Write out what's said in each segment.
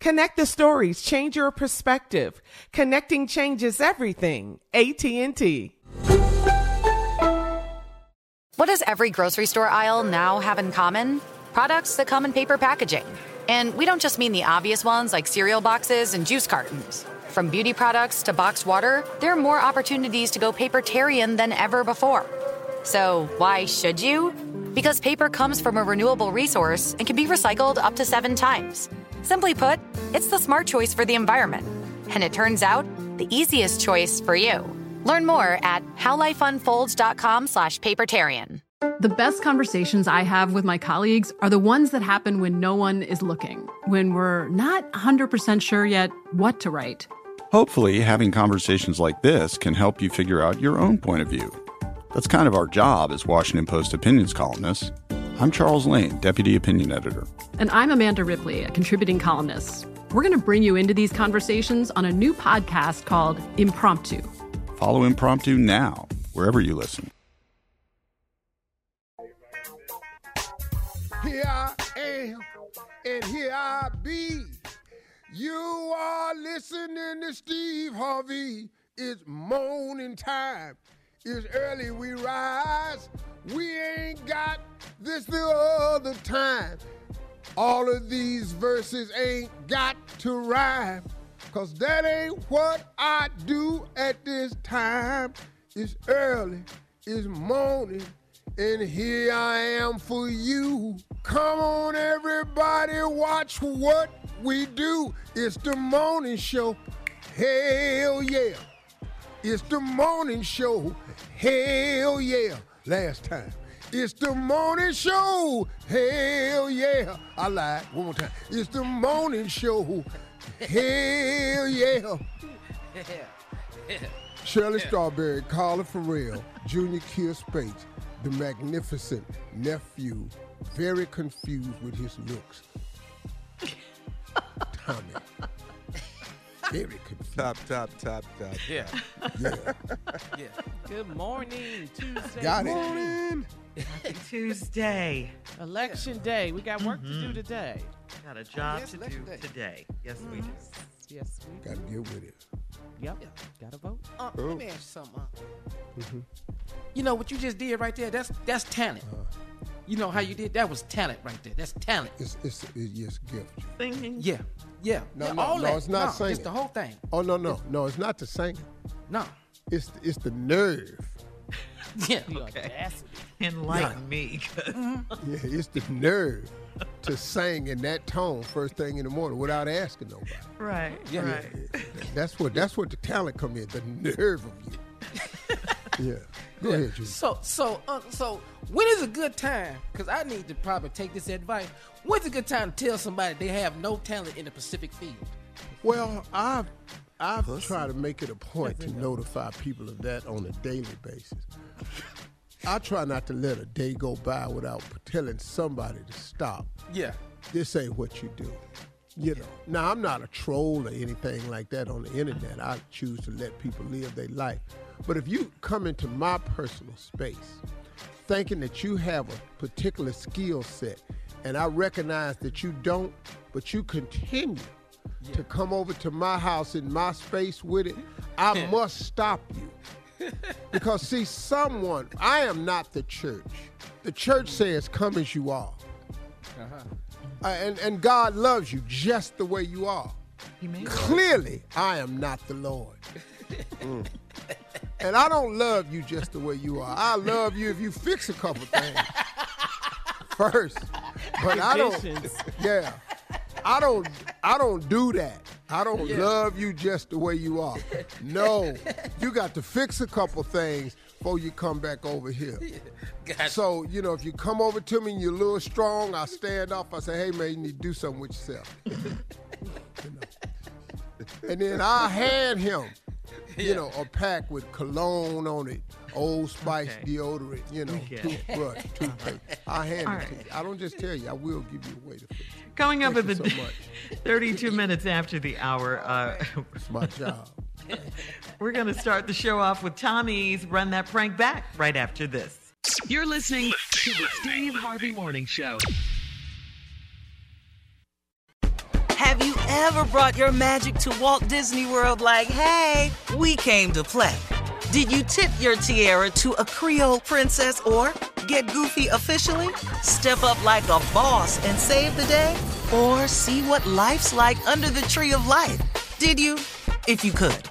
Connect the stories, change your perspective. Connecting changes everything. AT&T. What does every grocery store aisle now have in common? Products that come in paper packaging. And we don't just mean the obvious ones like cereal boxes and juice cartons. From beauty products to boxed water, there are more opportunities to go papertarian than ever before. So, why should you? Because paper comes from a renewable resource and can be recycled up to seven times. Simply put, it's the smart choice for the environment. And it turns out, the easiest choice for you. Learn more at howlifeunfolds.com slash papertarian. The best conversations I have with my colleagues are the ones that happen when no one is looking, when we're not 100% sure yet what to write. Hopefully, having conversations like this can help you figure out your own point of view. That's kind of our job as Washington Post opinions columnists. I'm Charles Lane, Deputy Opinion Editor. And I'm Amanda Ripley, a contributing columnist. We're going to bring you into these conversations on a new podcast called Impromptu. Follow Impromptu now, wherever you listen. Here I am, and here I be. You are listening to Steve Harvey. It's morning time. It's early we rise. We ain't got this the other time. All of these verses ain't got to rhyme. Cause that ain't what I do at this time. It's early, it's morning, and here I am for you. Come on, everybody, watch what we do. It's the morning show. Hell yeah. It's the morning show. Hell yeah. Last time. It's the morning show. Hell yeah. I lied. One more time. It's the morning show. Hell yeah. Shirley Strawberry, Carla Ferrell, Junior Kier Spates, the magnificent nephew, very confused with his looks. Tommy. Very confused. Top, top, top, top. Yeah. Yeah. Yeah. Good morning, Tuesday Got it. morning. Happy Tuesday. Election day. We got work to do today. Got a job yes, to do day. today. Yes, we do. Yes, we do. Gotta get with it. Yep. Gotta vote. Uh, Oh. let me ask you something. uh. Mhm. You know what you just did right there? That's that's talent. You know how you did? That was talent right there. That's talent. It's it's it's just gift. Singing. Yeah. Yeah. No, yeah, no, all no, that. it's not no, singing. It's the whole thing. Oh no no no! It's not the singing. No. It's it's the nerve. Yeah. Okay. audacity. Enlighten me. 'cause- mm-hmm. Yeah, it's the nerve to sing in that tone first thing in the morning without asking nobody. right. Yeah. Right. That's what that's what the talent come in. The nerve of you. Yeah. Go ahead, Judy. So so uh, so when is a good time? Because I need to probably take this advice. When's a good time to tell somebody they have no talent in the Pacific field? Well, I've I've tried to make it a point to notify people of that on a daily basis. I try not to let a day go by without telling somebody to stop. Yeah. This ain't what you do. You know. Now I'm not a troll or anything like that on the internet. I choose to let people live their life. But if you come into my personal space thinking that you have a particular skill set and I recognize that you don't, but you continue to come over to my house in my space with it, I must stop you. Because see, someone, I am not the church. The church says, come as you are. Uh-huh. Uh, and, and God loves you just the way you are. Clearly, I am not the Lord. Mm. And I don't love you just the way you are. I love you if you fix a couple things first. But I don't. Yeah. I don't. I don't do that. I don't Yeah. love you just the way you are. No, you got to fix a couple things before you come back over here. Gotcha. So you know, if you come over to me and you're a little strong, I stand up. I say, "Hey man, you need to do something with yourself." You know. And then I hand him, you know, a pack with cologne on it, Old Spice deodorant, you know, toothbrush, toothpaste. I hand All it to you. I don't just tell you. I will give you a way to fix it. Coming up Thank at the so 32 minutes after the hour, uh, It's my job. we're going to start the show off with Tommy's Run That Prank Back right after this. You're listening to the Steve Harvey Morning Show. Have you ever brought your magic to Walt Disney World like, hey, we came to play? Did you tip your tiara to a Creole princess or get goofy officially? Step up like a boss and save the day? Or see what life's like under the tree of life? Did you? If you could.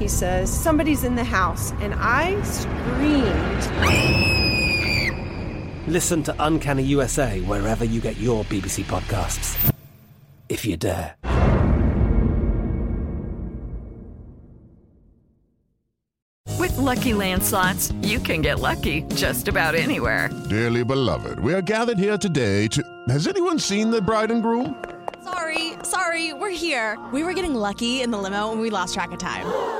He says, Somebody's in the house. And I screamed. Listen to Uncanny USA wherever you get your BBC podcasts, if you dare. With LuckyLand Slots, you can get lucky just about anywhere. Dearly beloved, we are gathered here today to. Has anyone seen the bride and groom? Sorry, sorry, we're here. We were getting lucky in the limo and we lost track of time.